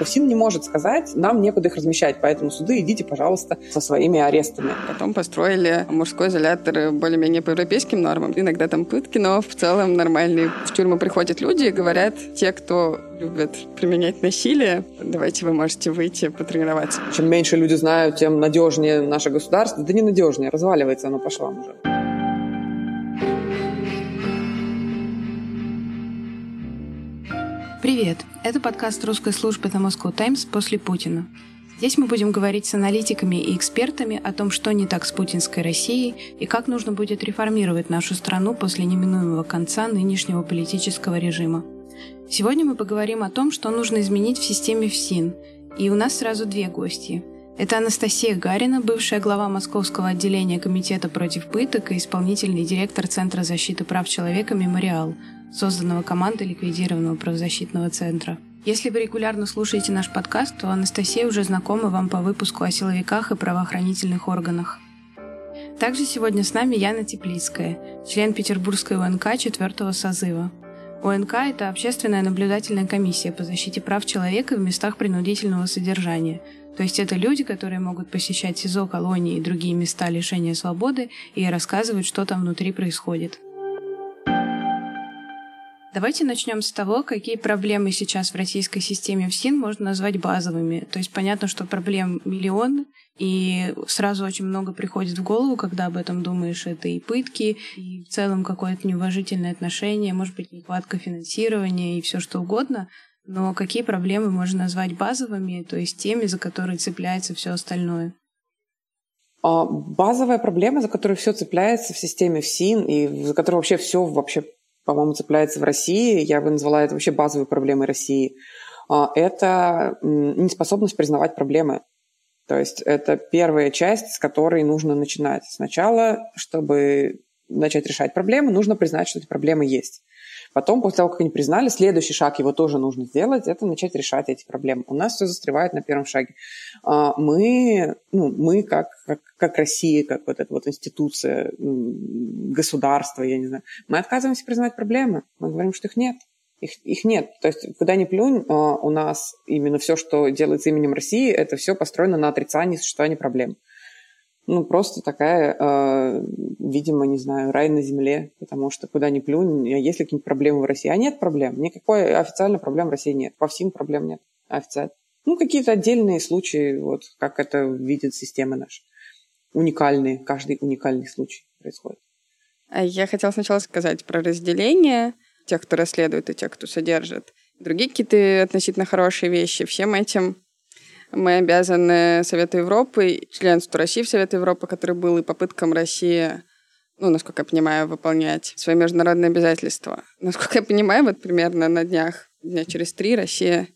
ФСИН не может сказать, нам некуда их размещать, поэтому суды идите, пожалуйста, со своими арестами. Потом построили мужской изолятор более-менее по европейским нормам. Иногда там пытки, но в целом нормальные. В тюрьму приходят люди и говорят, те, кто любят применять насилие, давайте вы можете выйти потренироваться. Чем меньше люди знают, тем надежнее наше государство. Да не надежнее, разваливается оно по швам уже. Привет! Это подкаст русской службы The Moscow Times после Путина. Здесь мы будем говорить с аналитиками и экспертами о том, что не так с путинской Россией и как нужно будет реформировать нашу страну после неминуемого конца нынешнего политического режима. Сегодня мы поговорим о том, что нужно изменить в системе ФСИН. И у нас сразу две гости. Это Анастасия Гарина, бывшая глава Московского отделения Комитета против пыток и исполнительный директор Центра защиты прав человека «Мемориал», созданного командой ликвидированного правозащитного центра. Если вы регулярно слушаете наш подкаст, то Анастасия уже знакома вам по выпуску о силовиках и правоохранительных органах. Также сегодня с нами Яна Теплицкая, член Петербургской УНК четвертого созыва. УНК – это общественная наблюдательная комиссия по защите прав человека в местах принудительного содержания. То есть это люди, которые могут посещать СИЗО, колонии и другие места лишения свободы и рассказывать, что там внутри происходит. Давайте начнем с того, какие проблемы сейчас в российской системе ФСИН можно назвать базовыми. То есть понятно, что проблем миллион, и сразу очень много приходит в голову, когда об этом думаешь. Это и пытки, и в целом какое-то неуважительное отношение, может быть, нехватка финансирования и все что угодно. Но какие проблемы можно назвать базовыми, то есть теми, за которые цепляется все остальное? А, базовая проблема, за которую все цепляется в системе ФСИН и за которую вообще все вообще по-моему, цепляется в России, я бы назвала это вообще базовой проблемой России, а, это неспособность признавать проблемы. То есть это первая часть, с которой нужно начинать. Сначала, чтобы начать решать проблемы, нужно признать, что эти проблемы есть. Потом, после того, как они признали, следующий шаг, его тоже нужно сделать, это начать решать эти проблемы. У нас все застревает на первом шаге. А, мы, ну, мы как, как, как Россия, как вот эта вот институция, государство, я не знаю, мы отказываемся признавать проблемы. Мы говорим, что их нет. Их, их нет. То есть куда ни плюнь, а, у нас именно все, что делается именем России, это все построено на отрицании существования проблем ну, просто такая, э, видимо, не знаю, рай на земле, потому что куда ни плюнь, есть ли какие-нибудь проблемы в России? А нет проблем. Никакой официально проблем в России нет. По всем проблем нет официально. Ну, какие-то отдельные случаи, вот как это видит система наша. Уникальные, каждый уникальный случай происходит. А я хотела сначала сказать про разделение тех, кто расследует, и тех, кто содержит. Другие какие-то относительно хорошие вещи. Всем этим мы обязаны Совету Европы, членству России в Совет Европы, который был и попыткам России ну, насколько я понимаю, выполнять свои международные обязательства. Насколько я понимаю, вот примерно на днях, дня через три Россия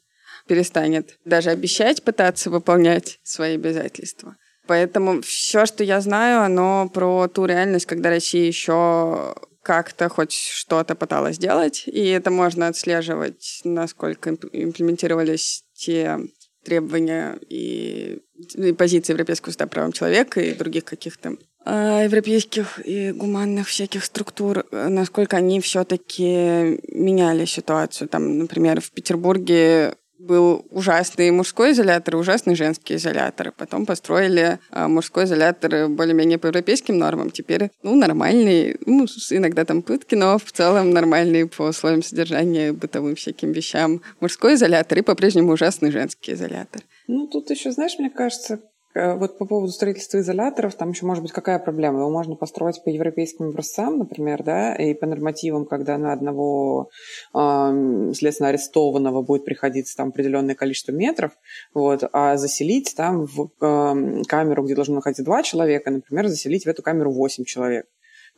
перестанет даже обещать пытаться выполнять свои обязательства. Поэтому все, что я знаю, оно про ту реальность, когда Россия еще как-то хоть что-то пыталась сделать, и это можно отслеживать, насколько имплементировались те требования и, и позиции Европейского суда правам человека и других каких-то а, европейских и гуманных всяких структур, насколько они все-таки меняли ситуацию. Там, например, в Петербурге был ужасный мужской изолятор и ужасный женский изолятор. Потом построили а, мужской изолятор более-менее по европейским нормам. Теперь, ну, нормальный, ну, иногда там пытки, но в целом нормальный по условиям содержания, бытовым всяким вещам мужской изолятор и по-прежнему ужасный женский изолятор. Ну, тут еще, знаешь, мне кажется, Э, вот по поводу строительства изоляторов, там еще может быть какая проблема? Его можно построить по европейским образцам, например, да, и по нормативам, когда на одного э, следственно арестованного будет приходиться там определенное количество метров, вот, а заселить там в э, камеру, где должно находиться два человека, например, заселить в эту камеру восемь человек.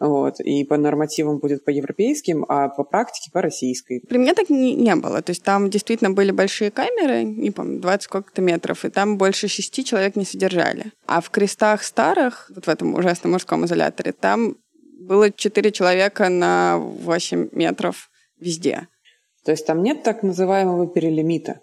Вот. И по нормативам будет по европейским, а по практике по российской. При мне так не, не было. То есть там действительно были большие камеры, не помню, 20 сколько-то метров, и там больше шести человек не содержали. А в крестах старых, вот в этом ужасном мужском изоляторе, там было четыре человека на 8 метров везде. То есть там нет так называемого перелимита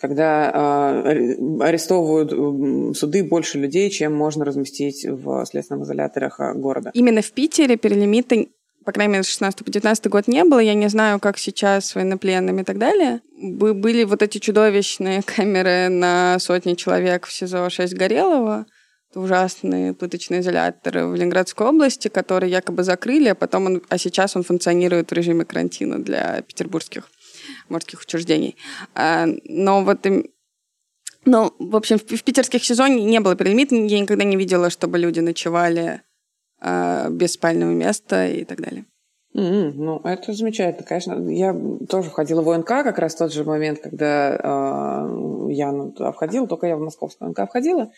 когда э, арестовывают суды больше людей, чем можно разместить в следственных изоляторах а, города. Именно в Питере перелимита по крайней мере, с 16 по 19 год не было. Я не знаю, как сейчас с военнопленными и так далее. Были вот эти чудовищные камеры на сотни человек в СИЗО 6 Горелого. Это ужасные пыточные изоляторы в Ленинградской области, которые якобы закрыли, а потом он, а сейчас он функционирует в режиме карантина для петербургских морских учреждений. А, но вот но, в общем, в, в питерских сезоне не было перелимита, я никогда не видела, чтобы люди ночевали э, без спального места и так далее. Mm-hmm. Ну, это замечательно, конечно. Я тоже входила в ОНК как раз в тот же момент, когда э, я туда входила, только я в московскую ОНК входила.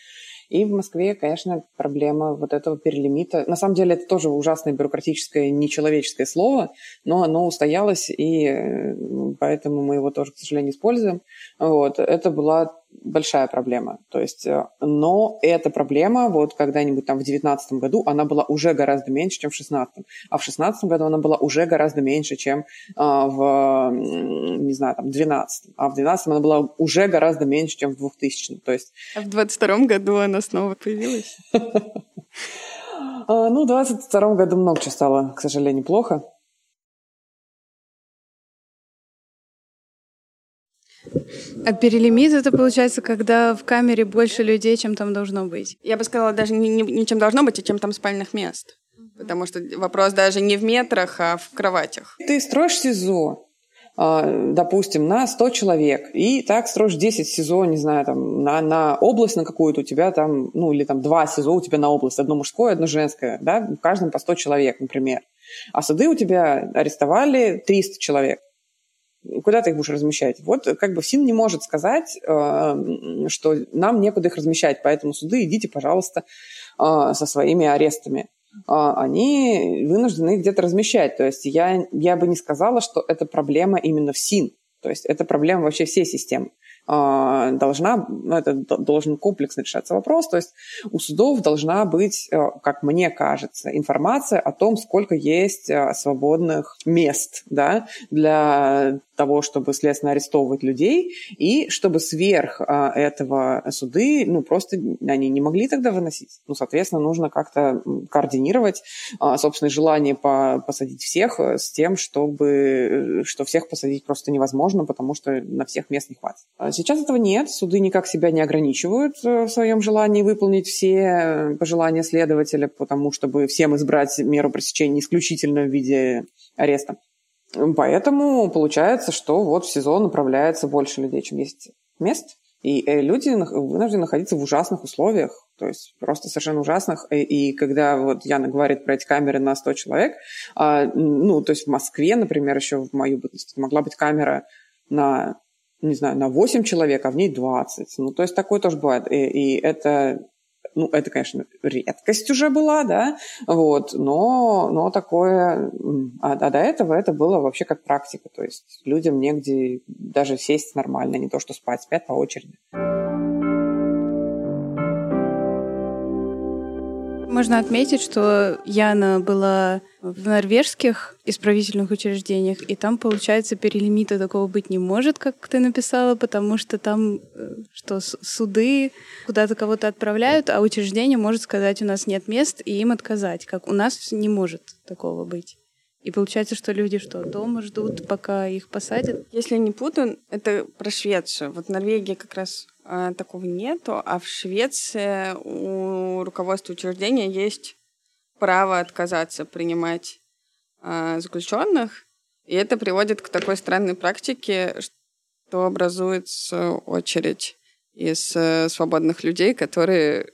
И в Москве, конечно, проблема вот этого перелимита. На самом деле это тоже ужасное бюрократическое, нечеловеческое слово, но оно устоялось, и э, поэтому мы его тоже, к сожалению, используем. Вот. Это была большая проблема. То есть, э, но эта проблема вот когда-нибудь там в 2019 году, она была уже гораздо меньше, чем в 2016. А в 2016 году она была уже гораздо меньше, чем а, в, не знаю, там, 2012. А в 2012 она была уже гораздо меньше, чем в 2000. То есть... А в 2022 году она снова появилась? А, ну, в 2022 году много чего стало, к сожалению, плохо. А перелимит это получается, когда в камере больше людей, чем там должно быть? Я бы сказала, даже не, не, не чем должно быть, а чем там спальных мест. Потому что вопрос даже не в метрах, а в кроватях. Ты строишь СИЗО, а, допустим, на 100 человек, и так строишь 10 СИЗО, не знаю, там, на, на область на какую-то у тебя там, ну, или там два СИЗО у тебя на область, одно мужское, одно женское, да, в каждом по 100 человек, например. А суды у тебя арестовали 300 человек куда ты их будешь размещать? Вот как бы СИН не может сказать, э, что нам некуда их размещать, поэтому суды идите, пожалуйста, э, со своими арестами. Э, они вынуждены их где-то размещать. То есть я, я бы не сказала, что это проблема именно в СИН. То есть это проблема вообще всей системы. А, должна, ну, это должен комплексно решаться вопрос, то есть у судов должна быть, э, как мне кажется, информация о том, сколько есть э, свободных мест да, для того, чтобы следственно арестовывать людей, и чтобы сверх а, этого суды, ну, просто они не могли тогда выносить. Ну, соответственно, нужно как-то координировать а, собственное желание по посадить всех э, с тем, чтобы, э, что всех посадить просто невозможно, потому что на всех мест не хватит. Сейчас этого нет, суды никак себя не ограничивают э, в своем желании выполнить все пожелания следователя, потому чтобы всем избрать меру пресечения исключительно в виде ареста. Поэтому получается, что вот в сезон направляется больше людей, чем есть мест. И э, люди вынуждены находиться в ужасных условиях, то есть просто совершенно ужасных. И, и когда вот Яна говорит про эти камеры на 100 человек, а, ну, то есть в Москве, например, еще в мою бытность могла быть камера на, не знаю, на 8 человек, а в ней 20. Ну, то есть такое тоже бывает. И, и это ну, это, конечно, редкость уже была, да, вот, но, но такое, а, а до этого это было вообще как практика, то есть людям негде даже сесть нормально, не то что спать, спят по очереди. Можно отметить, что Яна была в норвежских исправительных учреждениях, и там, получается, перелимита такого быть не может, как ты написала, потому что там э, что суды куда-то кого-то отправляют, а учреждение может сказать, у нас нет мест, и им отказать, как у нас не может такого быть. И получается, что люди что, дома ждут, пока их посадят? Если не путаю, это про Швецию. Вот Норвегия как раз такого нету, а в Швеции у руководства учреждения есть право отказаться принимать а, заключенных, и это приводит к такой странной практике, что образуется очередь из э, свободных людей, которые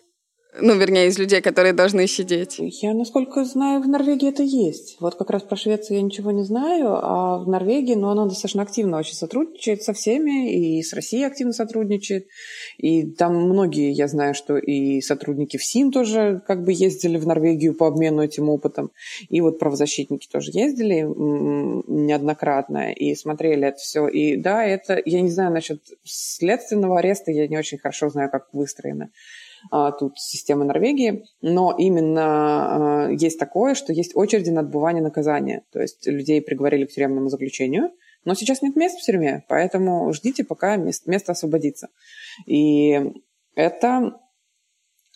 ну, вернее, из людей, которые должны сидеть. Я, насколько знаю, в Норвегии это есть. Вот как раз про Швецию я ничего не знаю, а в Норвегии, ну, она достаточно активно очень сотрудничает со всеми, и с Россией активно сотрудничает. И там многие, я знаю, что и сотрудники в СИН тоже как бы ездили в Норвегию по обмену этим опытом. И вот правозащитники тоже ездили неоднократно и смотрели это все. И да, это, я не знаю насчет следственного ареста, я не очень хорошо знаю, как выстроено тут система Норвегии, но именно а, есть такое, что есть очереди на отбывание наказания. То есть людей приговорили к тюремному заключению, но сейчас нет мест в тюрьме, поэтому ждите, пока место освободится. И это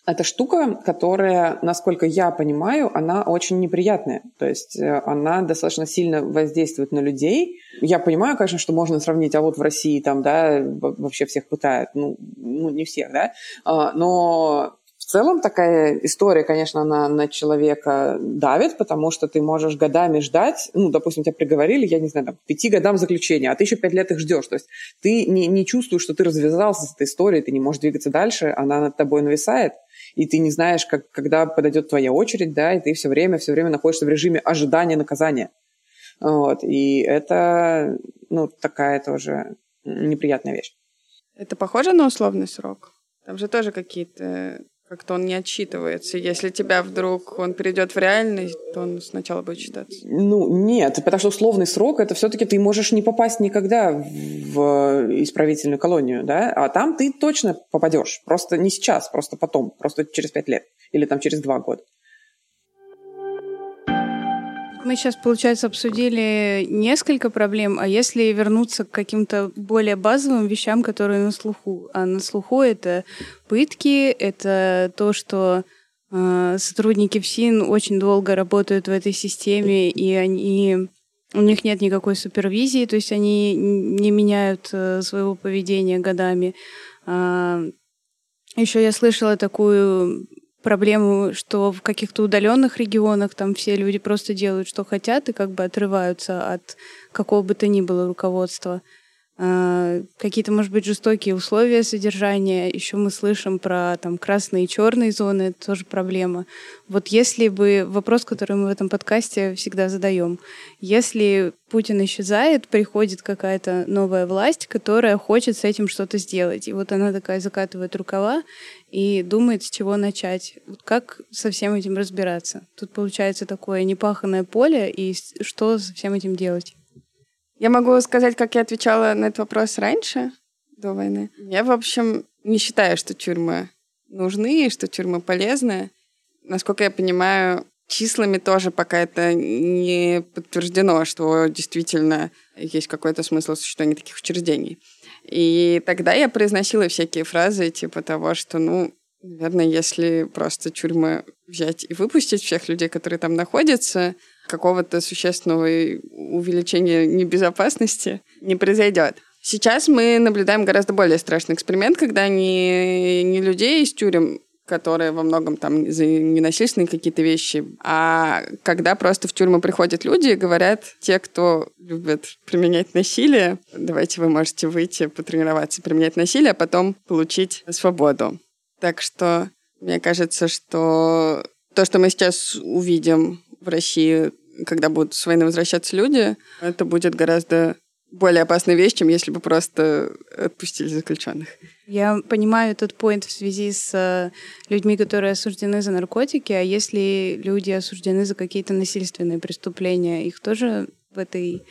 это штука, которая, насколько я понимаю, она очень неприятная. То есть э, она достаточно сильно воздействует на людей. Я понимаю, конечно, что можно сравнить, а вот в России там, да, вообще всех пытают. Ну, ну не всех, да. А, но в целом такая история, конечно, она на человека давит, потому что ты можешь годами ждать, ну, допустим, тебя приговорили, я не знаю, там, пяти годам заключения, а ты еще пять лет их ждешь. То есть ты не, не чувствуешь, что ты развязался с этой историей, ты не можешь двигаться дальше, она над тобой нависает, и ты не знаешь, как, когда подойдет твоя очередь, да, и ты все время, все время находишься в режиме ожидания наказания. Вот, и это, ну, такая тоже неприятная вещь. Это похоже на условный срок? Там же тоже какие-то как-то он не отчитывается. Если тебя вдруг он перейдет в реальность, то он сначала будет считаться. Ну, нет, потому что условный срок это все-таки ты можешь не попасть никогда в исправительную колонию, да, а там ты точно попадешь. Просто не сейчас, просто потом, просто через пять лет или там через два года. Мы сейчас, получается, обсудили несколько проблем, а если вернуться к каким-то более базовым вещам, которые на слуху? А на слуху это пытки, это то, что э, сотрудники ФСИН очень долго работают в этой системе, и они у них нет никакой супервизии, то есть они не меняют э, своего поведения годами. А, еще я слышала такую проблему, что в каких-то удаленных регионах там все люди просто делают, что хотят, и как бы отрываются от какого бы то ни было руководства. А, какие-то, может быть, жестокие условия содержания. Еще мы слышим про там красные и черные зоны, это тоже проблема. Вот если бы вопрос, который мы в этом подкасте всегда задаем, если Путин исчезает, приходит какая-то новая власть, которая хочет с этим что-то сделать, и вот она такая закатывает рукава и думает, с чего начать. Как со всем этим разбираться? Тут получается такое непаханное поле, и что со всем этим делать? Я могу сказать, как я отвечала на этот вопрос раньше, до войны. Я, в общем, не считаю, что тюрьмы нужны что тюрьмы полезны. Насколько я понимаю, числами тоже пока это не подтверждено, что действительно есть какой-то смысл существования таких учреждений. И тогда я произносила всякие фразы типа того, что, ну, наверное, если просто тюрьмы взять и выпустить всех людей, которые там находятся, какого-то существенного увеличения небезопасности не произойдет. Сейчас мы наблюдаем гораздо более страшный эксперимент, когда не, не людей из тюрем, которые во многом там за ненасильственные какие-то вещи, а когда просто в тюрьму приходят люди и говорят, те, кто любит применять насилие, давайте вы можете выйти, потренироваться, применять насилие, а потом получить свободу. Так что мне кажется, что то, что мы сейчас увидим в России, когда будут с войны возвращаться люди, это будет гораздо более опасная вещь, чем если бы просто отпустили заключенных. Я понимаю этот поинт в связи с э, людьми, которые осуждены за наркотики, а если люди осуждены за какие-то насильственные преступления, их тоже в этой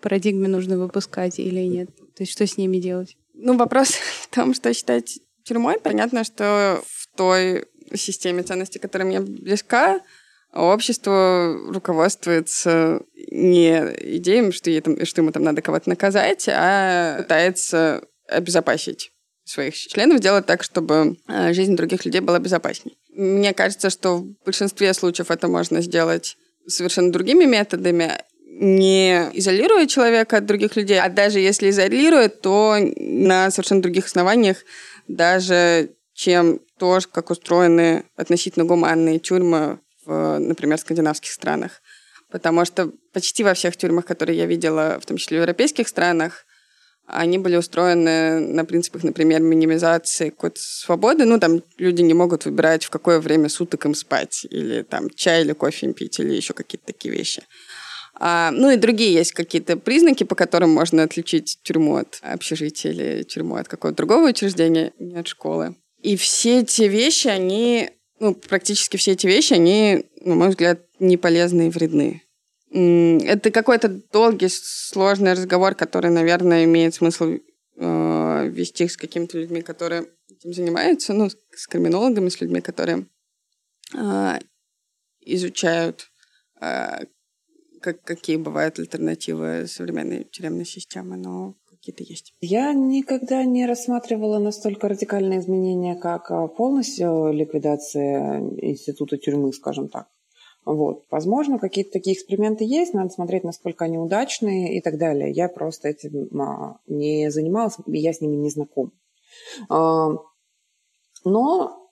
парадигме нужно выпускать или нет? То есть что с ними делать? Ну, вопрос в том, что считать тюрьмой. Понятно, что в той системе ценностей, которая мне близка, общество руководствуется не идеей, что, ей там, что ему там надо кого-то наказать, а пытается обезопасить своих членов, делать так, чтобы э, жизнь других людей была безопасней. Мне кажется, что в большинстве случаев это можно сделать совершенно другими методами, не изолируя человека от других людей, а даже если изолирует, то на совершенно других основаниях, даже чем то, как устроены относительно гуманные тюрьмы в, например, скандинавских странах. Потому что почти во всех тюрьмах, которые я видела, в том числе в европейских странах, они были устроены на принципах, например, минимизации какой-то свободы. Ну, там люди не могут выбирать, в какое время суток им спать, или там чай или кофе им пить, или еще какие-то такие вещи. А, ну и другие есть какие-то признаки, по которым можно отличить тюрьму от общежития или тюрьму от какого-то другого учреждения, не от школы. И все эти вещи, они ну, практически все эти вещи, они, на мой взгляд, не полезны и вредны. Это какой-то долгий, сложный разговор, который, наверное, имеет смысл э, вести с какими-то людьми, которые этим занимаются, ну, с криминологами, с людьми, которые э, изучают, э, как, какие бывают альтернативы современной тюремной системы. Но какие-то есть? Я никогда не рассматривала настолько радикальные изменения, как а, полностью ликвидация института тюрьмы, скажем так. Вот. Возможно, какие-то такие эксперименты есть, надо смотреть, насколько они удачные и так далее. Я просто этим а, не занималась, я с ними не знаком. А, но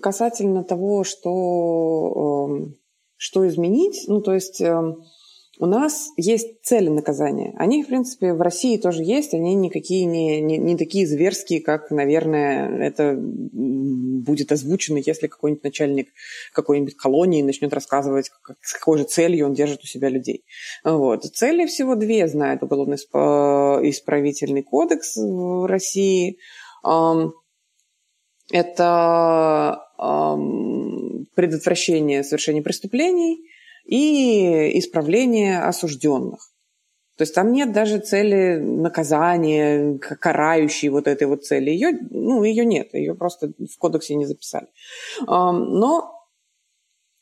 касательно того, что, что изменить, ну, то есть эм, у нас есть цели наказания. Они, в принципе, в России тоже есть. Они никакие не, не, не такие зверские, как, наверное, это будет озвучено, если какой-нибудь начальник какой-нибудь колонии начнет рассказывать, как, с какой же целью он держит у себя людей. Вот. Цели всего две знает Уголовно-исправительный кодекс в России. Это предотвращение совершения преступлений – и исправление осужденных. То есть там нет даже цели наказания, карающей вот этой вот цели. Ее, ну, ее нет, ее просто в кодексе не записали. Но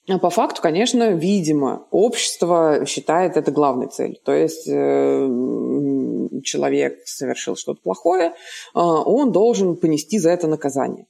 по факту, конечно, видимо, общество считает это главной целью. То есть э, человек совершил что-то плохое, а, он должен понести за это наказание.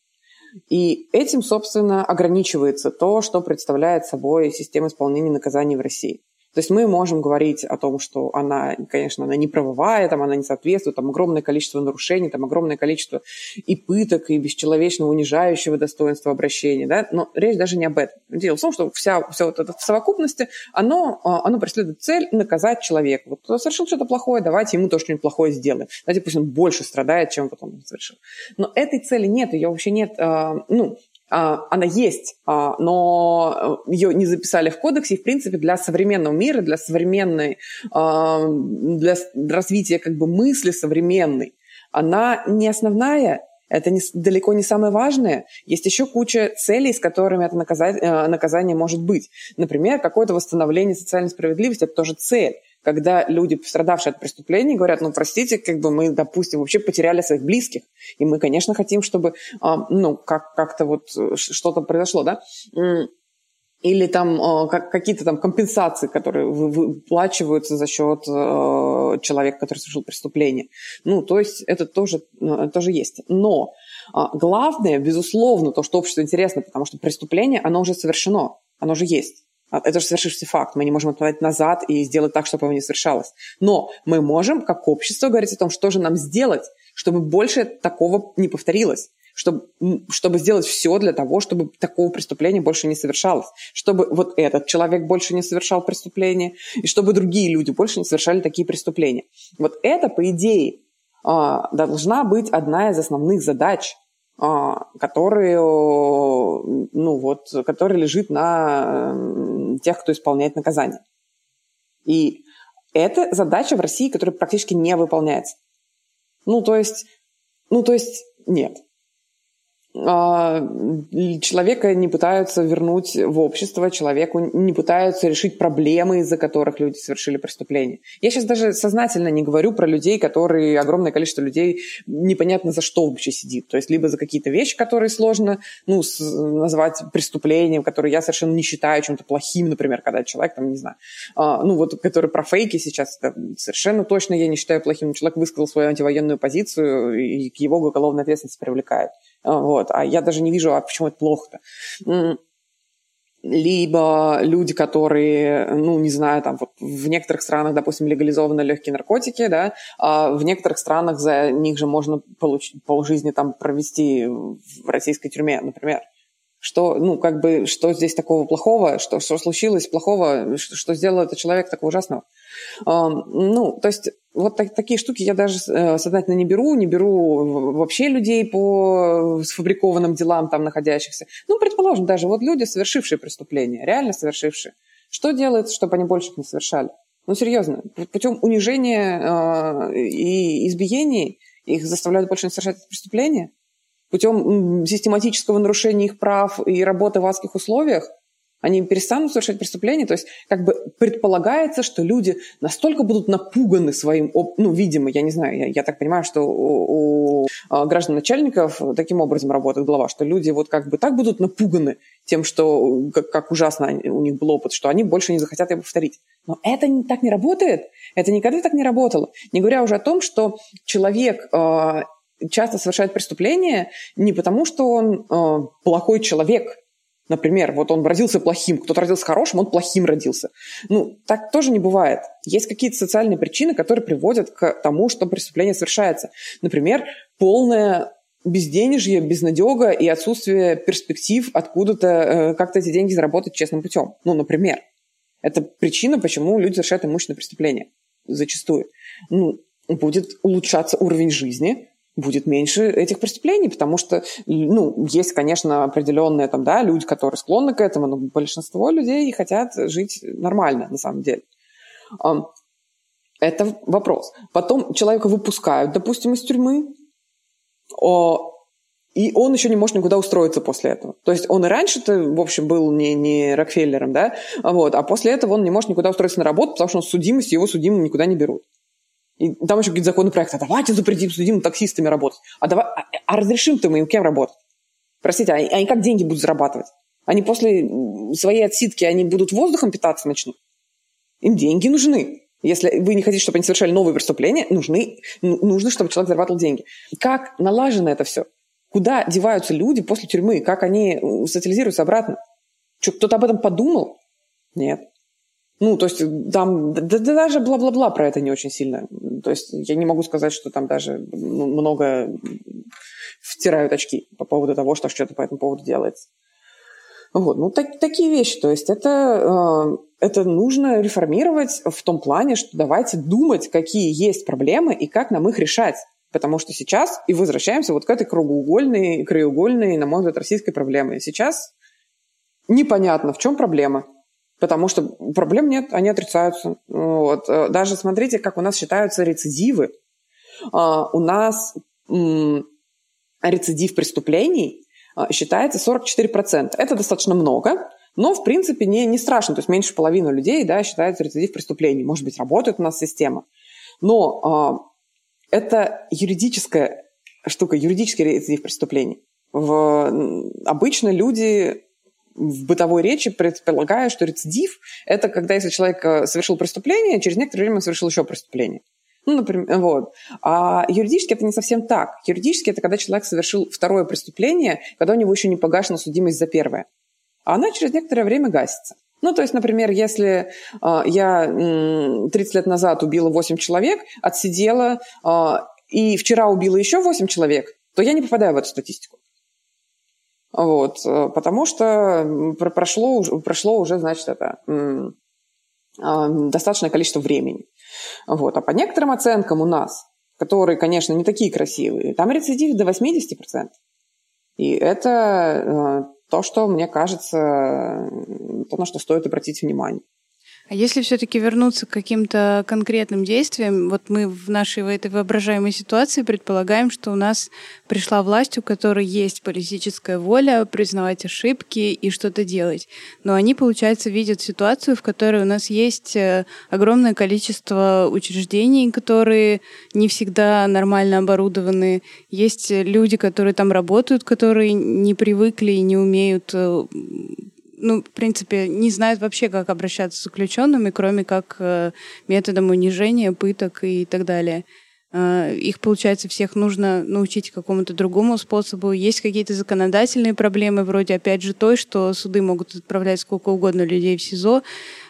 И этим, собственно, ограничивается то, что представляет собой система исполнения наказаний в России. То есть мы можем говорить о том, что она, конечно, она не правовая, там, она не соответствует, там огромное количество нарушений, там огромное количество и пыток, и бесчеловечного, унижающего достоинства обращения, да? но речь даже не об этом. Дело в том, что вся, вся вот эта в совокупности, оно, а, оно преследует цель наказать человека. Вот он совершил что-то плохое, давайте ему тоже что-нибудь плохое сделаем. Давайте пусть он больше страдает, чем потом он совершил. Но этой цели нет, ее вообще нет, а, ну, она есть, а, но ее не записали в кодексе, и, в принципе, для современного мира, для современной, а, для развития как бы мысли современной, она не основная, это не, далеко не самое важное. Есть еще куча целей, с которыми это наказание, э, наказание может быть. Например, какое-то восстановление социальной справедливости – это тоже цель когда люди, пострадавшие от преступлений, говорят, ну, простите, как бы мы, допустим, вообще потеряли своих близких, и мы, конечно, хотим, чтобы, а, ну, как- как-то вот э, что-то произошло, да, или там как, какие-то там компенсации, которые выплачиваются за счет э, человека, который совершил преступление. Ну, то есть это тоже, э, тоже есть. Но э, главное, безусловно, то, что обществу интересно, потому что преступление, оно уже совершено, оно уже есть. А, это же совершившийся факт. Мы не можем отмотать назад и сделать так, чтобы оно не совершалось. Но мы можем, как общество, говорить о том, что же нам сделать, чтобы больше такого не повторилось. Чтобы, чтобы сделать все для того, чтобы такого преступления больше не совершалось. Чтобы вот этот человек больше не совершал преступления, и чтобы другие люди больше не совершали такие преступления. Вот это, по идее, а, должна быть одна из основных задач а, который, ну вот, который лежит на тех, кто исполняет наказание. И это задача в России, которая практически не выполняется. Ну, то есть, ну, то есть нет. А, человека не пытаются вернуть в общество, человеку не пытаются решить проблемы, из-за которых люди совершили преступление. Я сейчас даже сознательно не говорю про людей, которые, огромное количество людей непонятно за что вообще сидит. То есть либо за какие-то вещи, которые сложно ну, с, назвать преступлением, которые я совершенно не считаю чем-то плохим, например, когда человек, там, не знаю, а, ну вот, который про фейки сейчас, это совершенно точно я не считаю плохим. Человек высказал свою антивоенную позицию, и к его уголовной ответственности привлекает. Вот. А я даже не вижу, а почему это плохо-то либо люди, которые, ну, не знаю, там вот в некоторых странах, допустим, легализованы легкие наркотики, да, а в некоторых странах за них же можно получить полжизни там провести в российской тюрьме, например. Что, ну, как бы, что здесь такого плохого, что, что случилось плохого, что, что сделал этот человек такого ужасного? Ну, то есть вот так, такие штуки я даже э, сознательно не беру, не беру вообще людей по сфабрикованным делам там находящихся. Ну, предположим, даже вот люди, совершившие преступления, реально совершившие. Что делается, чтобы они больше их не совершали? Ну, серьезно, путем унижения э, и избиений их заставляют больше не совершать преступления? Путем систематического нарушения их прав и работы в адских условиях? Они перестанут совершать преступления, то есть как бы предполагается, что люди настолько будут напуганы своим, ну, видимо, я не знаю, я, я так понимаю, что у, у а, граждан начальников таким образом работает глава, что люди вот как бы так будут напуганы тем, что как, как ужасно у них был опыт, что они больше не захотят его повторить. Но это не, так не работает. Это никогда так не работало. Не говоря уже о том, что человек э, часто совершает преступления не потому, что он э, плохой человек, Например, вот он родился плохим, кто-то родился хорошим, он плохим родился. Ну, так тоже не бывает. Есть какие-то социальные причины, которые приводят к тому, что преступление совершается. Например, полное безденежье, безнадега и отсутствие перспектив откуда-то э, как-то эти деньги заработать честным путем. Ну, например. Это причина, почему люди совершают имущественное преступление. Зачастую. Ну, будет улучшаться уровень жизни, будет меньше этих преступлений, потому что, ну, есть, конечно, определенные там, да, люди, которые склонны к этому, но большинство людей хотят жить нормально, на самом деле. Это вопрос. Потом человека выпускают, допустим, из тюрьмы, и он еще не может никуда устроиться после этого. То есть он и раньше-то, в общем, был не, не Рокфеллером, да, вот, а после этого он не может никуда устроиться на работу, потому что он судимость, его судимым никуда не берут. И там еще какие-то законопроекты. А давайте запретим судим таксистами работать. А, давай, а, а разрешим-то мы им кем работать? Простите, а они, они как деньги будут зарабатывать? Они после своей отсидки, они будут воздухом питаться начнут? Им деньги нужны. Если вы не хотите, чтобы они совершали новые преступления, нужны, нужно, чтобы человек зарабатывал деньги. Как налажено это все? Куда деваются люди после тюрьмы? Как они социализируются обратно? Что, кто-то об этом подумал? Нет. Ну, то есть там да, да, даже бла-бла-бла про это не очень сильно. То есть я не могу сказать, что там даже много втирают очки по поводу того, что что-то по этому поводу делается. Вот, ну, так, такие вещи. То есть это, э, это нужно реформировать в том плане, что давайте думать, какие есть проблемы и как нам их решать. Потому что сейчас, и возвращаемся вот к этой кругоугольной, краеугольной, на мой взгляд, российской проблеме. Сейчас непонятно, в чем проблема. Потому что проблем нет, они отрицаются. Вот. Э, даже смотрите, как у нас считаются рецидивы. А, у нас рецидив преступлений а, считается 44%. Это достаточно много, но, в принципе, не, не страшно. То есть меньше половины людей да, считается рецидив преступлений. Может быть, работает у нас система. Но а, это юридическая штука, юридический рецидив преступлений. В, обычно люди в бытовой речи предполагаю, что рецидив – это когда если человек э, совершил преступление, через некоторое время он совершил еще преступление. Ну, например, вот. А юридически это не совсем так. Юридически это когда человек совершил второе преступление, когда у него еще не погашена судимость за первое. А она через некоторое время гасится. Ну, то есть, например, если э, я э, 30 лет назад убила 8 человек, отсидела, э, и вчера убила еще 8 человек, то я не попадаю в эту статистику. Вот, э, потому что прошло, прошло уже, значит, это достаточное количество времени. Вот. А по некоторым оценкам у нас, которые, конечно, не такие красивые, там рецидив до 80%. И это э, то, что, мне кажется, то, на что стоит обратить внимание. А если все-таки вернуться к каким-то конкретным действиям, вот мы в нашей в этой воображаемой ситуации предполагаем, что у нас пришла власть, у которой есть политическая воля признавать ошибки и что-то делать. Но они, получается, видят ситуацию, в которой у нас есть э, огромное количество учреждений, которые не всегда нормально оборудованы. Есть люди, которые там работают, которые не привыкли и не умеют э, ну, в принципе, не знают вообще, как обращаться с заключенными, кроме как э, методом унижения, пыток и так далее. Э, их, получается, всех нужно научить какому-то другому способу. Есть какие-то законодательные проблемы, вроде, опять же, той, что суды могут отправлять сколько угодно людей в СИЗО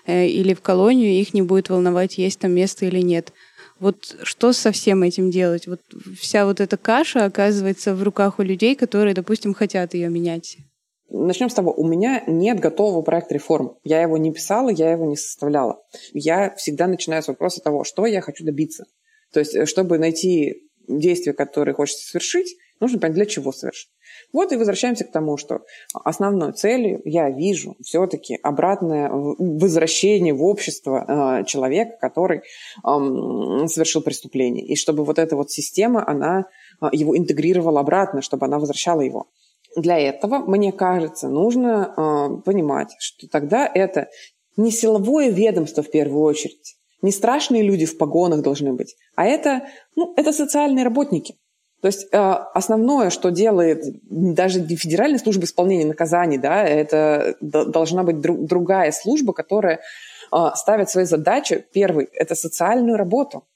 э, или в колонию, их не будет волновать, есть там место или нет. Вот что со всем этим делать? Вот вся вот эта каша оказывается в руках у людей, которые, допустим, хотят ее менять. Начнем с того, у меня нет готового проекта реформ. Я его не писала, я его не составляла. Я всегда начинаю с вопроса того, что я хочу добиться. То есть, э, чтобы найти действия, которые хочется совершить, нужно понять, для чего совершить. Вот и возвращаемся к тому, что основной целью я вижу все-таки обратное возвращение в общество э, человека, который совершил преступление. И чтобы вот эта вот система, она э, его интегрировала обратно, чтобы она возвращала его. Для этого, мне кажется, нужно э, понимать, что тогда это не силовое ведомство в первую очередь, не страшные люди в погонах должны быть, а это, ну, это социальные работники. То есть э, основное, что делает даже Федеральная служба исполнения наказаний, да, это должна быть друг, другая служба, которая э, ставит свои задачи. Первый – это социальную работу.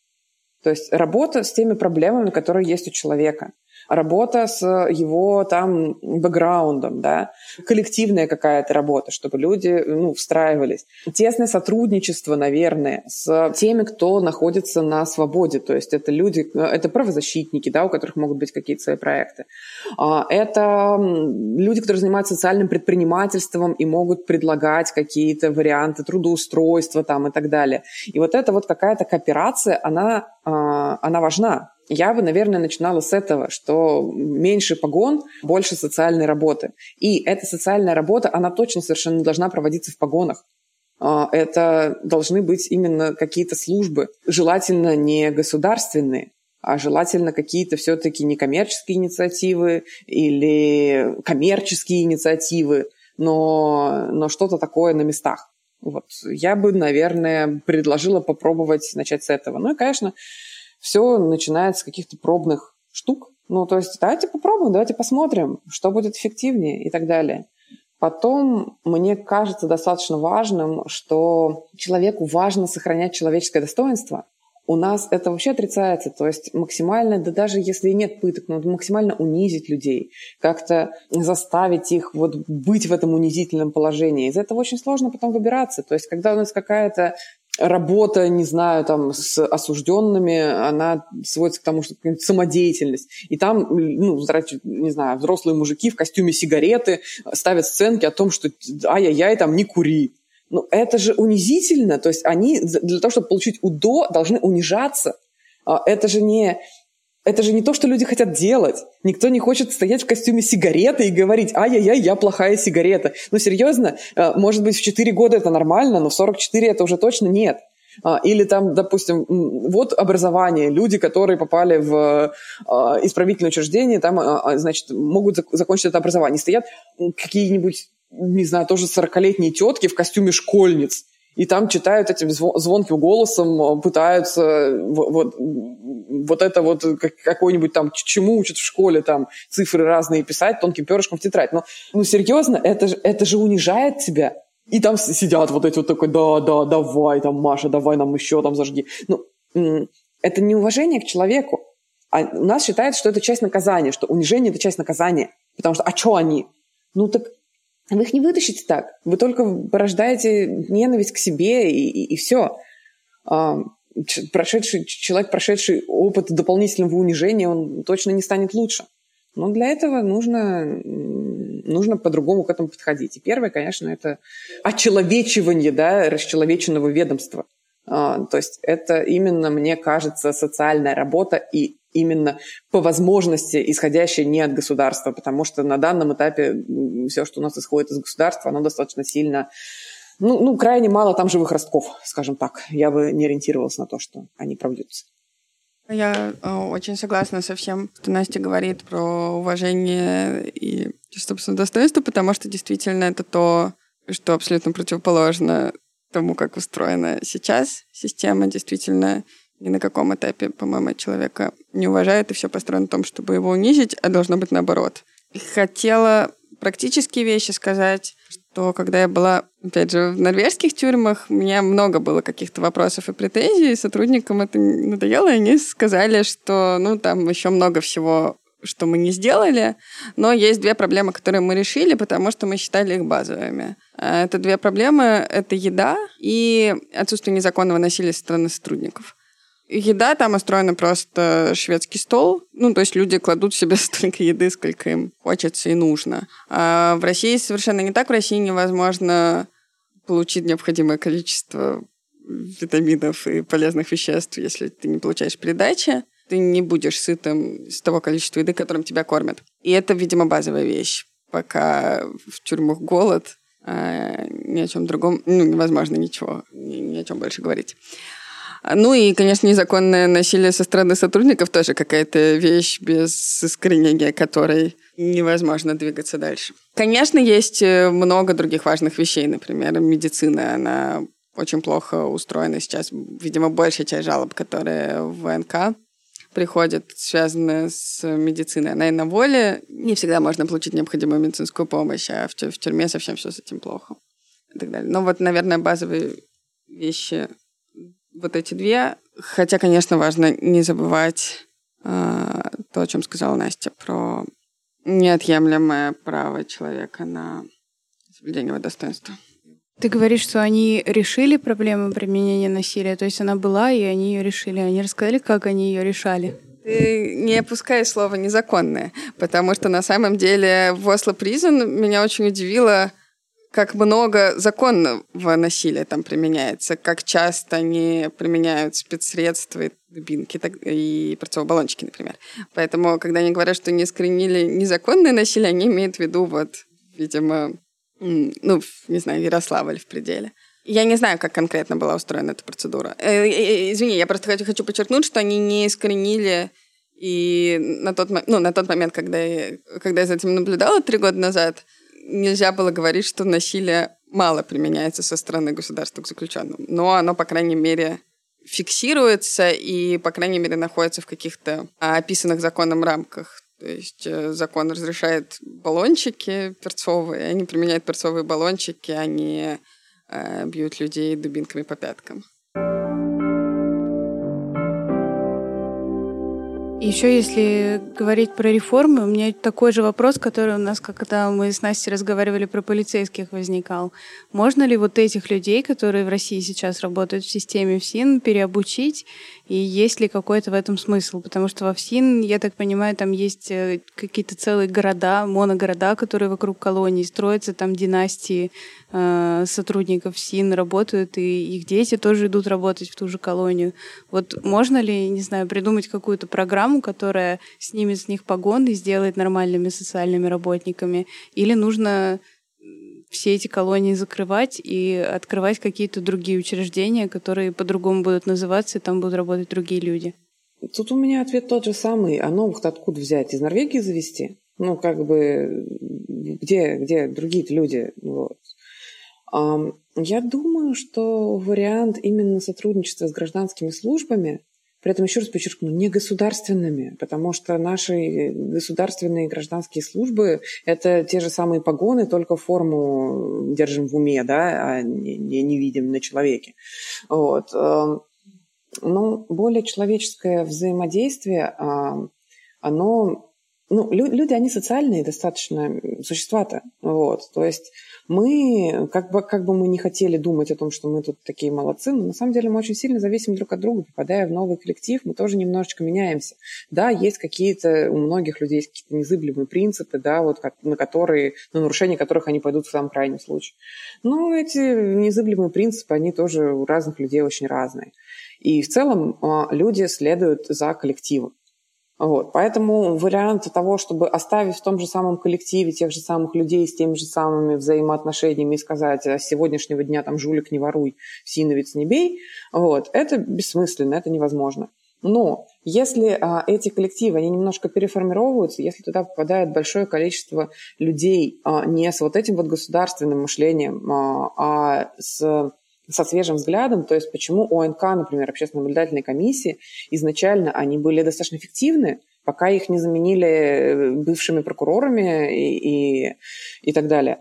То есть работа с теми проблемами, которые есть у человека работа с его там бэкграундом, да, коллективная какая-то работа, чтобы люди, ну, встраивались. Тесное сотрудничество, наверное, с теми, кто находится на свободе, то есть это люди, это правозащитники, да, у которых могут быть какие-то свои проекты. А, это люди, которые занимаются социальным предпринимательством и могут предлагать какие-то варианты трудоустройства там и так далее. И вот эта вот какая-то кооперация, она, а, она важна, я бы, наверное, начинала с этого, что меньше погон, больше социальной работы. И эта социальная работа, она точно совершенно должна проводиться в погонах. А, это должны быть именно какие-то службы, желательно не государственные, а желательно какие-то все-таки некоммерческие инициативы или коммерческие инициативы, но, но что-то такое на местах. Вот. Я бы, наверное, предложила попробовать начать с этого. Ну и, конечно, все начинается с каких-то пробных штук. Ну, то есть давайте попробуем, давайте посмотрим, что будет эффективнее и так далее. Потом, мне кажется достаточно важным, что человеку важно сохранять человеческое достоинство. У нас это вообще отрицается, то есть максимально, да даже если нет пыток, но максимально унизить людей, как-то заставить их вот быть в этом унизительном положении. Из этого очень сложно потом выбираться. То есть когда у нас какая-то работа, не знаю, там, с осужденными, она сводится к тому, что какая-нибудь самодеятельность. И там, ну, не знаю, взрослые мужики в костюме сигареты ставят сценки о том, что ай-яй-яй, там, не кури. Ну, это же унизительно. То есть они для того, чтобы получить УДО, должны унижаться. А это же не это же не то, что люди хотят делать. Никто не хочет стоять в костюме сигареты и говорить, ай-яй-яй, я плохая сигарета. Ну, серьезно, э, может быть, в 4 года это нормально, но в 44 это уже точно нет. А, или там, допустим, вот образование. Люди, которые попали в а, исправительное учреждение, там, а, значит, могут закончить это образование. Стоят какие-нибудь, не знаю, тоже 40-летние тетки в костюме школьниц и там читают этим звонким голосом, пытаются вот, вот это вот какой-нибудь там, чему учат в школе, там цифры разные писать тонким перышком в тетрадь. Но, ну, серьезно, это, это же унижает тебя. И там сидят вот эти вот такой, да, да, давай, там, Маша, давай нам еще там зажги. Ну, это не уважение к человеку. А у нас считается, что это часть наказания, что унижение – это часть наказания. Потому что, а что они? Ну так вы их не вытащите так. Вы только порождаете ненависть к себе и, и, и все. А, прошедший, человек, прошедший опыт дополнительного унижения, он точно не станет лучше. Но для этого нужно, нужно по-другому к этому подходить. И первое, конечно, это очеловечивание да, расчеловеченного ведомства. А, то есть это именно, мне кажется, социальная работа и именно по возможности исходящая не от государства, потому что на данном этапе все, что у нас исходит из государства, оно достаточно сильно ну, ну, крайне мало там живых ростков, скажем так. Я бы не ориентировалась на то, что они проводятся. Я э, очень согласна со всем, что Настя говорит про уважение и собственно, достоинство, потому что действительно это то, что абсолютно противоположно тому, как устроена сейчас система. Действительно, ни на каком этапе, по-моему, человека не уважает, и все построено на том, чтобы его унизить, а должно быть наоборот. Хотела практические вещи сказать, что когда я была, опять же, в норвежских тюрьмах, у меня много было каких-то вопросов и претензий, сотрудникам это надоело, и они сказали, что, ну, там еще много всего что мы не сделали, но есть две проблемы, которые мы решили, потому что мы считали их базовыми. А, это две проблемы — это еда и отсутствие незаконного насилия со стороны сотрудников. Еда там устроена просто шведский стол. Ну, то есть люди кладут себе столько еды, сколько им хочется и нужно. А в России совершенно не так. В России невозможно получить необходимое количество витаминов и полезных веществ, если ты не получаешь передачи. Ты не будешь сытым с того количества еды, которым тебя кормят. И это, видимо, базовая вещь. Пока в тюрьмах голод, а ни о чем другом, ну, невозможно ничего, ни, ни о чем больше говорить. Ну и, конечно, незаконное насилие со стороны сотрудников тоже какая-то вещь без искоренения которой невозможно двигаться дальше. Конечно, есть э, много других важных вещей. Например, медицина, она очень плохо устроена сейчас. Видимо, большая часть жалоб, которые в ВНК приходят, связаны с медициной. Она и на воле. Не всегда можно получить необходимую медицинскую помощь, а в, в тюрьме совсем все с этим плохо. И так далее. Но вот, наверное, базовые вещи вот эти две. Хотя, конечно, важно не забывать э, то, о чем сказала Настя, про неотъемлемое право человека на соблюдение его достоинства. Ты говоришь, что они решили проблему применения насилия, то есть она была, и они ее решили. Они рассказали, как они ее решали? Ты не опускай слово «незаконное», потому что на самом деле в Осло Призен меня очень удивило, как много законного насилия там применяется, как часто они применяют спецсредства и дубинки и перцовые баллончики, например. Поэтому, когда они говорят, что не искоренили незаконное насилие, они имеют в виду вот, видимо, ну, не знаю, Ярославль в пределе. Я не знаю, как конкретно была устроена эта процедура. Э, э, э, извини, я просто хочу подчеркнуть, что они не искоренили и на тот, ну, на тот момент, когда я, когда я за этим наблюдала три года назад, нельзя было говорить, что насилие мало применяется со стороны государства к заключенным. Но оно, по крайней мере, фиксируется и, по крайней мере, находится в каких-то описанных законом рамках. То есть э, закон разрешает баллончики перцовые, они применяют перцовые баллончики, они э, бьют людей дубинками по пяткам. Еще если говорить про реформы, у меня такой же вопрос, который у нас, когда мы с Настей разговаривали про полицейских, возникал. Можно ли вот этих людей, которые в России сейчас работают в системе ФСИН, переобучить и есть ли какой-то в этом смысл? Потому что во ФСИН, я так понимаю, там есть э, какие-то целые города, моногорода, которые вокруг колоний строятся, там династии э, сотрудников ФСИН работают, и их дети тоже идут работать в ту же колонию. Вот можно ли, не знаю, придумать какую-то программу, которая снимет с них погоны, сделает нормальными социальными работниками? Или нужно все эти колонии закрывать и открывать какие-то другие учреждения, которые по-другому будут называться, и там будут работать другие люди? Тут у меня ответ тот же самый. А новых-то откуда взять? Из Норвегии завести? Ну, как бы, где, где другие-то люди? Вот. Я думаю, что вариант именно сотрудничества с гражданскими службами при этом еще раз подчеркну, не государственными, потому что наши государственные гражданские службы – это те же самые погоны, только форму держим в уме, да, а не, не видим на человеке. Вот. Но более человеческое взаимодействие, оно ну, люди, они социальные достаточно существа-то. Вот. То есть мы, как бы, как бы мы не хотели думать о том, что мы тут такие молодцы, но на самом деле мы очень сильно зависим друг от друга. Попадая в новый коллектив, мы тоже немножечко меняемся. Да, есть какие-то, у многих людей есть какие-то незыблемые принципы, да, вот, на которые, на нарушение которых они пойдут в самом крайнем случае. Но эти незыблемые принципы, они тоже у разных людей очень разные. И в целом а, люди следуют за коллективом. Вот. Поэтому вариант того, чтобы оставить в том же самом коллективе тех же самых людей с теми же самыми взаимоотношениями и сказать, а с сегодняшнего дня там жулик не воруй, синовец не бей, вот, это бессмысленно, это невозможно. Но если а, эти коллективы, они немножко переформировываются, если туда попадает большое количество людей а, не с вот этим вот государственным мышлением, а, а с со свежим взглядом, то есть почему ОНК, например, общественно-наблюдательные комиссии, изначально они были достаточно эффективны, пока их не заменили э, бывшими прокурорами и, и, и так далее.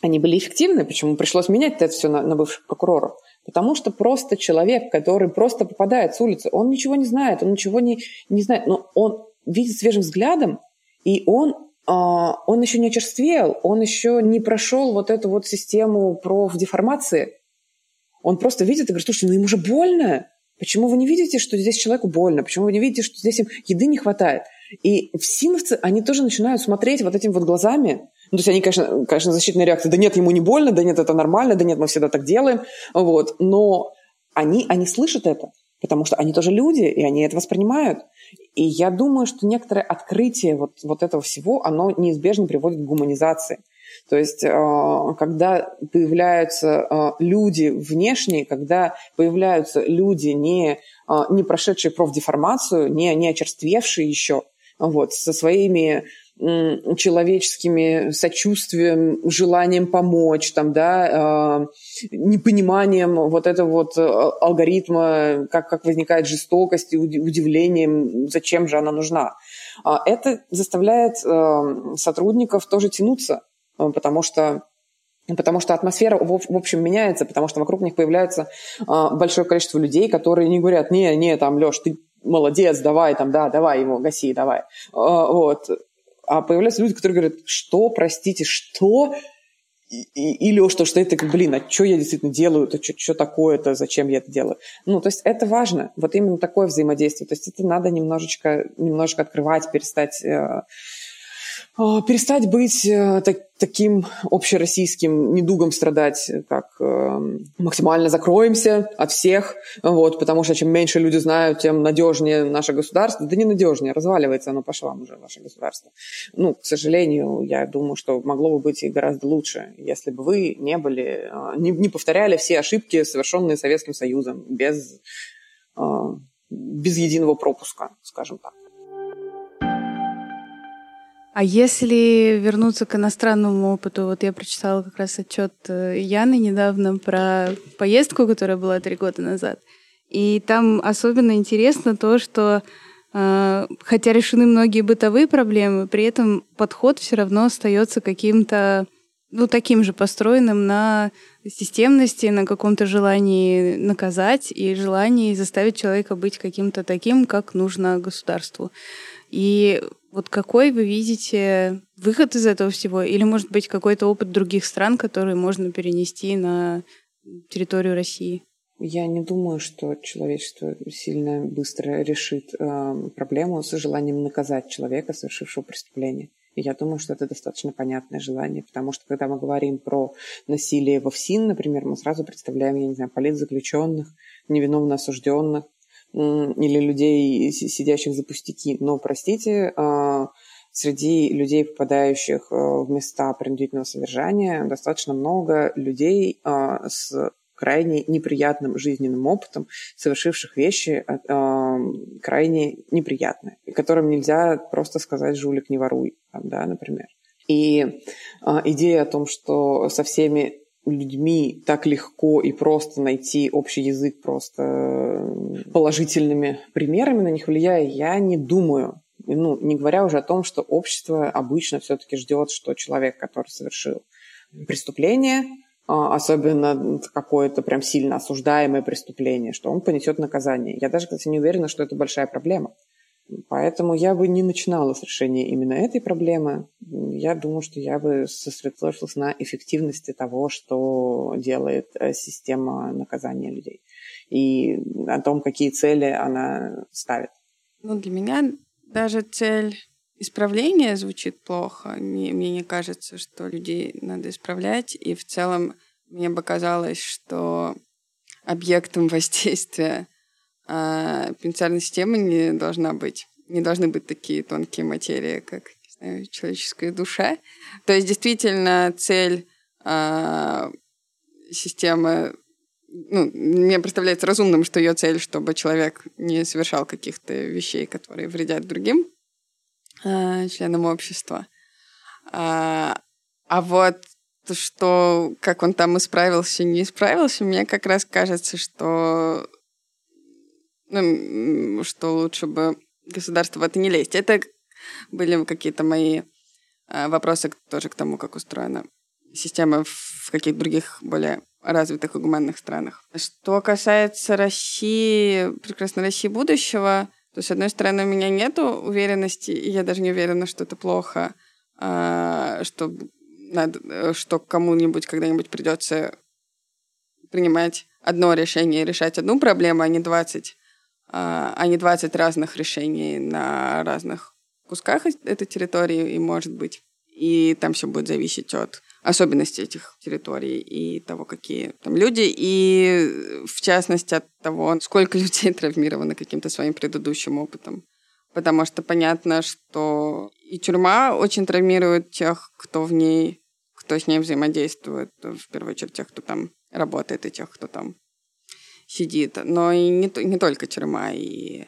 Они были эффективны, почему пришлось менять это все на, на бывших прокуроров? Потому что просто человек, который просто попадает с улицы, он ничего не знает, он ничего не, не знает, но он видит свежим взглядом, и он а, он еще не очерствел, он еще не прошел вот эту вот систему профдеформации, он просто видит и говорит, слушайте, ну им уже больно. Почему вы не видите, что здесь человеку больно? Почему вы не видите, что здесь им еды не хватает? И всиновцы, они тоже начинают смотреть вот этим вот глазами. Ну, то есть они, конечно, конечно, защитная реакция. Да нет, ему не больно, да нет, это нормально, да нет, мы всегда так делаем. Вот. Но они, они слышат это, потому что они тоже люди, и они это воспринимают. И я думаю, что некоторое открытие вот, вот этого всего, оно неизбежно приводит к гуманизации. То есть, э, когда появляются э, люди внешние, когда появляются люди, не, э, не прошедшие профдеформацию, не, не очерствевшие еще, вот, со своими человеческими сочувствием, желанием помочь, там, да, э, непониманием вот этого вот алгоритма, как, как возникает жестокость и удивлением, зачем же она нужна. А это заставляет э, сотрудников тоже тянуться, потому что Потому что атмосфера, в общем, меняется, потому что вокруг них появляется а, большое количество людей, которые не говорят, не, не, там, Леш, ты молодец, давай, там, да, давай его, гаси, давай. А, вот. А появляются люди, которые говорят, что, простите, что? Или что, что это, блин, а что я действительно делаю, это что, такое-то, зачем я это делаю? Ну, то есть это важно, вот именно такое взаимодействие. То есть это надо немножечко, немножечко открывать, перестать э, перестать быть э, так, таким общероссийским недугом страдать, как э, максимально закроемся от всех, вот, потому что чем меньше люди знают, тем надежнее наше государство. Да не надежнее, разваливается оно по швам уже, наше государство. Ну, к сожалению, я думаю, что могло бы быть и гораздо лучше, если бы вы не были, э, не, не повторяли все ошибки, совершенные Советским Союзом, без, без единого пропуска, скажем так. А если вернуться к иностранному опыту, вот я прочитала как раз отчет э, Яны недавно про поездку, которая была три года назад. И там особенно интересно то, что э, хотя решены многие бытовые проблемы, при этом подход все равно остается каким-то, ну, таким же построенным на системности, на каком-то желании наказать и желании заставить человека быть каким-то таким, как нужно государству. И вот какой вы видите выход из этого всего? Или, может быть, какой-то опыт других стран, который можно перенести на территорию России? Я не думаю, что человечество сильно быстро решит э, проблему с желанием наказать человека, совершившего преступление. И я думаю, что это достаточно понятное желание, потому что когда мы говорим про насилие во ФСИН, например, мы сразу представляем, я не знаю, политзаключенных, невиновно осужденных, или людей, сидящих за пустяки. Но, простите, а, среди людей, попадающих э, в места принудительного содержания, достаточно много людей а, с крайне неприятным жизненным опытом, совершивших вещи а, крайне неприятные, которым нельзя просто сказать «жулик, не воруй», да, например. И идея о том, что со всеми людьми так легко и просто найти общий язык просто э, положительными примерами на них влияя, я не думаю. Ну, не говоря уже о том, что общество обычно все-таки ждет, что человек, который совершил преступление, а, особенно какое-то прям сильно осуждаемое преступление, что он понесет наказание. Я даже, кстати, не уверена, что это большая проблема. Поэтому я бы не начинала с решения именно этой проблемы. Я думаю, что я бы сосредоточилась на эффективности того, что делает э, система наказания людей. И о том, какие цели она ставит. Ну, для меня даже цель исправления звучит плохо. Мне, мне не кажется, что людей надо исправлять. И в целом мне бы казалось, что объектом воздействия а пенсионная система не должна быть. Не должны быть такие тонкие материи, как не знаю, человеческая душа. То есть действительно цель а, системы ну, мне представляется разумным, что ее цель, чтобы человек не совершал каких-то вещей, которые вредят другим э, членам общества. А, а вот что, как он там исправился, не исправился, мне как раз кажется, что что лучше бы государство в это не лезть. Это были какие-то мои э, вопросы тоже к тому, как устроена система в каких-то других более развитых и гуманных странах. Что касается России, прекрасной России будущего, то, с одной стороны, у меня нет уверенности, и я даже не уверена, что это плохо, э, что, надо, что кому-нибудь когда-нибудь придется принимать одно решение и решать одну проблему, а не 20 а, не 20 разных решений на разных кусках этой территории, и может быть. И там все будет зависеть от особенностей этих территорий и того, какие там люди, и в частности от того, сколько людей травмировано каким-то своим предыдущим опытом. Потому что понятно, что и тюрьма очень травмирует тех, кто в ней, кто с ней взаимодействует, в первую очередь тех, кто там работает, и тех, кто там сидит. Но и не, не только тюрьма, и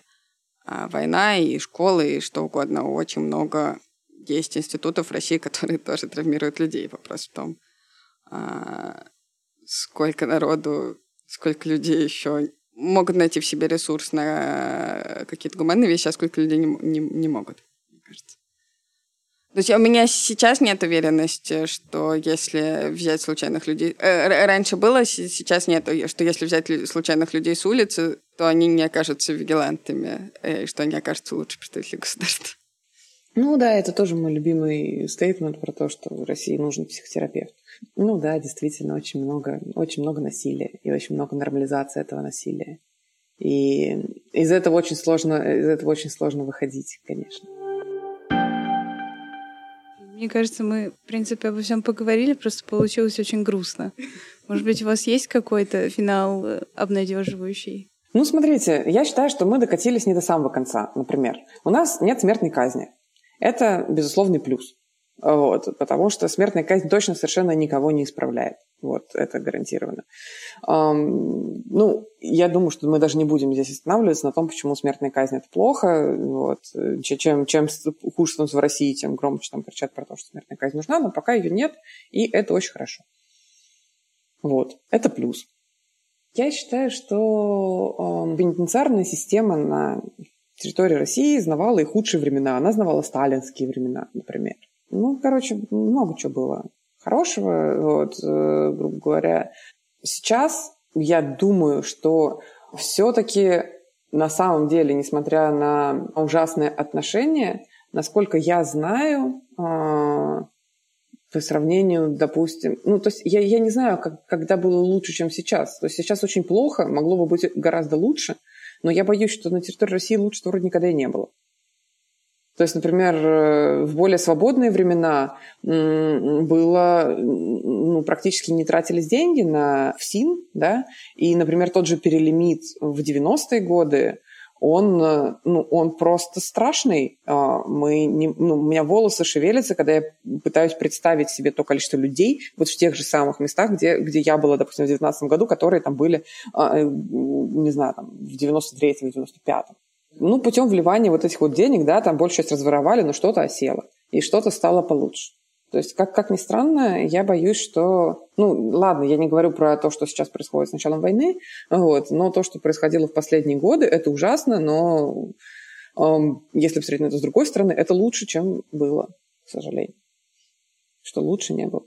а, война, и школы, и что угодно. Очень много есть институтов в России, которые тоже травмируют людей. Вопрос в том, а, сколько народу, сколько людей еще могут найти в себе ресурс на какие-то гуманные вещи, а сколько людей не, не, не могут. То есть у меня сейчас нет уверенности, что если взять случайных людей... Э, раньше было, сейчас нет, что если взять случайных людей с улицы, то они не окажутся вигилантами, э, и что они окажутся лучше представителей государства. Ну да, это тоже мой любимый стейтмент про то, что в России нужен психотерапевт. Ну да, действительно, очень много, очень много насилия и очень много нормализации этого насилия. И из этого очень сложно, из этого очень сложно выходить, конечно. Мне кажется, мы, в принципе, обо всем поговорили, просто получилось очень грустно. Может быть, у вас есть какой-то финал э, обнадеживающий? Ну, смотрите, я считаю, что мы докатились не до самого конца, например. У нас нет смертной казни. Это безусловный плюс. Вот, потому что смертная казнь точно совершенно никого не исправляет. Вот, это гарантированно. Um, ну, я думаю, что мы даже не будем здесь останавливаться на том, почему смертная казнь это плохо. Вот. Чем, чем хуже становится в России, тем громче там кричат про то, что смертная казнь нужна, но пока ее нет, и это очень хорошо. Вот, это плюс. Я считаю, что э, пенитенциарная система на территории России знавала и худшие времена. Она знавала сталинские времена, например. Ну, короче, много чего было хорошего, вот, э, грубо говоря. Сейчас я думаю, что все-таки на самом деле, несмотря на ужасные отношения, насколько я знаю, э, по сравнению, допустим, ну, то есть я, я не знаю, как, когда было лучше, чем сейчас. То есть сейчас очень плохо, могло бы быть гораздо лучше, но я боюсь, что на территории России лучше вроде никогда и не было. То есть, например, э, в более свободные времена было, ну, практически не тратились деньги на ФСИН, да, и, например, тот же перелимит в 90-е годы, он, э, ну, он просто страшный. А, мы не, ну, у меня волосы шевелятся, когда я пытаюсь представить себе то количество людей вот в тех же самых местах, где, где я была, допустим, в 2019 году, которые там были, а, э, не знаю, там, в 93-м, 95-м. Ну, путем вливания вот этих вот денег, да, там большую часть разворовали, но что-то осело. И что-то стало получше. То есть, как, как ни странно, я боюсь, что... Ну, ладно, я не говорю про то, что сейчас происходит с началом войны, вот, но то, что происходило в последние годы, это ужасно, но эм, если посмотреть на это с другой стороны, это лучше, чем было, к сожалению. Что лучше не было.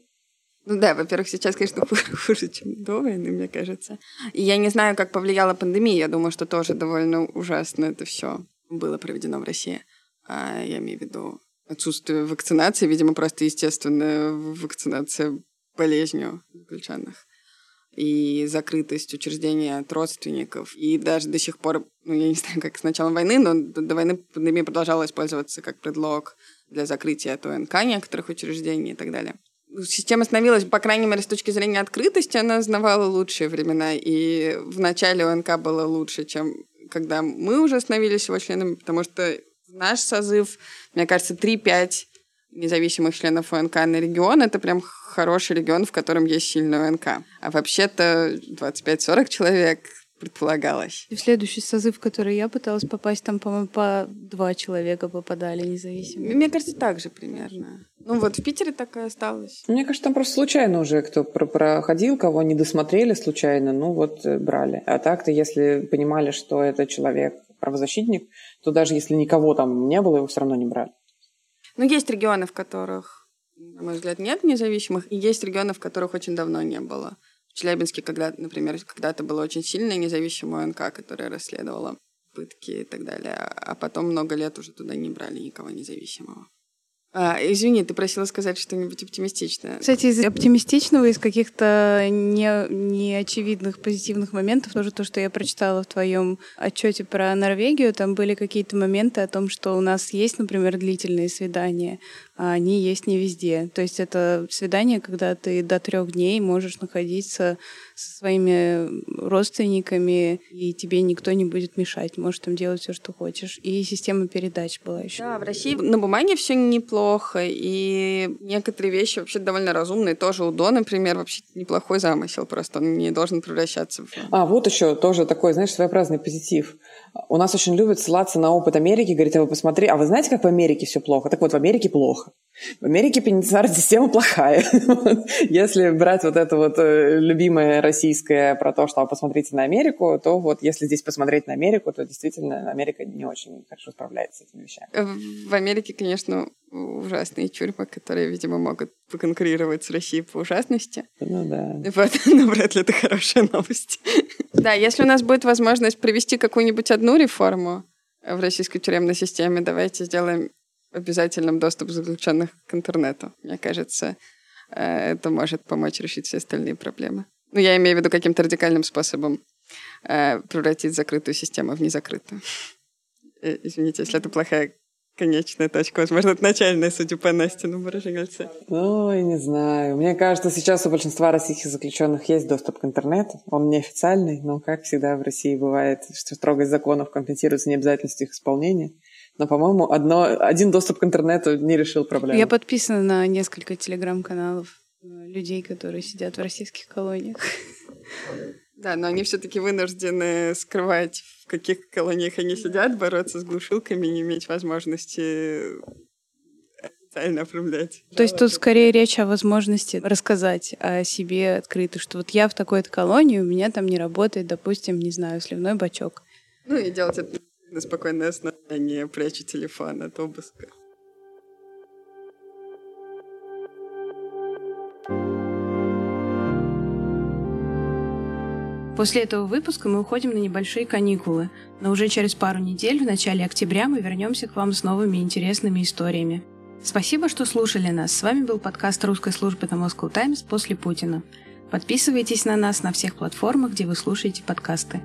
Ну да, во-первых, сейчас, конечно, хуже, чем до войны, мне кажется. И я не знаю, как повлияла пандемия. Я думаю, что тоже довольно ужасно это все было проведено в России. А я имею в виду отсутствие вакцинации, видимо, просто естественная вакцинация болезнью заключенных и закрытость учреждения от родственников. И даже до сих пор, ну, я не знаю, как с начала войны, но до войны пандемия продолжала использоваться как предлог для закрытия от ОНК некоторых учреждений и так далее система становилась, по крайней мере, с точки зрения открытости, она знавала лучшие времена. И в начале ОНК было лучше, чем когда мы уже становились его членами, потому что наш созыв, мне кажется, 3-5 независимых членов ОНК на регион — это прям хороший регион, в котором есть сильный ОНК. А вообще-то 25-40 человек предполагалось. И в следующий созыв, в который я пыталась попасть, там, по-моему, по два человека попадали независимо. Мне кажется, так же примерно. Ну вот в Питере так и осталось. Мне кажется, там просто случайно уже кто проходил, кого не досмотрели случайно, ну вот э, брали. А так-то, если понимали, что это человек правозащитник, то даже если никого там не было, его все равно не брали. Ну, есть регионы, в которых, на мой взгляд, нет независимых, и есть регионы, в которых очень давно не было. В Челябинске, когда, например, когда-то было очень сильная независимая ОНК, которая расследовала пытки и так далее, а потом много лет уже туда не брали никого независимого. А, извини, ты просила сказать что-нибудь оптимистичное. Кстати, из оптимистичного, из каких-то не, неочевидных позитивных моментов, тоже то, что я прочитала в твоем отчете про Норвегию, там были какие-то моменты о том, что у нас есть, например, длительные свидания, а они есть не везде. То есть это свидание, когда ты до трех дней можешь находиться со своими родственниками, и тебе никто не будет мешать. Можешь там делать все, что хочешь. И система передач была еще. Да, в России на бумаге все неплохо, и некоторые вещи вообще довольно разумные. Тоже УДО, например, вообще неплохой замысел, просто он не должен превращаться в... А, вот еще тоже такой, знаешь, своеобразный позитив. у нас очень любят ссылаться на опыт Америки, говорит, а вы посмотри, а вы знаете, как в Америке все плохо? Так вот, в Америке плохо. В Америке пенитенциарная система плохая. Если брать вот это вот э, любимое российское про то, что посмотрите на Америку, то вот если здесь посмотреть на Америку, то действительно Америка не очень хорошо справляется с этими вещами. Э, в Америке, конечно, ужасные тюрьмы, которые, видимо, могут поконкурировать с Россией по ужасности. Ну да. Вот, но вряд ли это хорошая новость. Да, если у нас будет возможность провести какую-нибудь одну реформу в российской тюремной системе, давайте сделаем обязательным доступ заключенных к интернету. Мне кажется, э, это может помочь решить все остальные проблемы. Ну, я имею в виду каким-то радикальным способом э, превратить закрытую систему в незакрытую. Э, извините, если это плохая конечная точка. Возможно, это начальная, судя по Настину выраженице. Ой, не знаю. Мне кажется, сейчас у большинства российских заключенных есть доступ к интернету. Он неофициальный, но, как всегда в России бывает, что строгость законов компенсируется необязательностью их исполнения. Но, по-моему, одно, один доступ к интернету не решил проблему. Я подписана на несколько телеграм-каналов э, людей, которые сидят в российских колониях. Да, но они все-таки вынуждены скрывать, в каких колониях они сидят, бороться с глушилками, не иметь возможности официально оформлять. То есть тут скорее речь о возможности рассказать о себе открыто, что вот я в такой-то колонии, у меня там не работает, допустим, не знаю, сливной бачок. Ну и делать это на спокойное основание, прячу телефон от обыска. После этого выпуска мы уходим на небольшие каникулы, но уже через пару недель, в начале октября, мы вернемся к вам с новыми интересными историями. Спасибо, что слушали нас. С вами был подкаст русской службы The Moscow Times после Путина. Подписывайтесь на нас на всех платформах, где вы слушаете подкасты.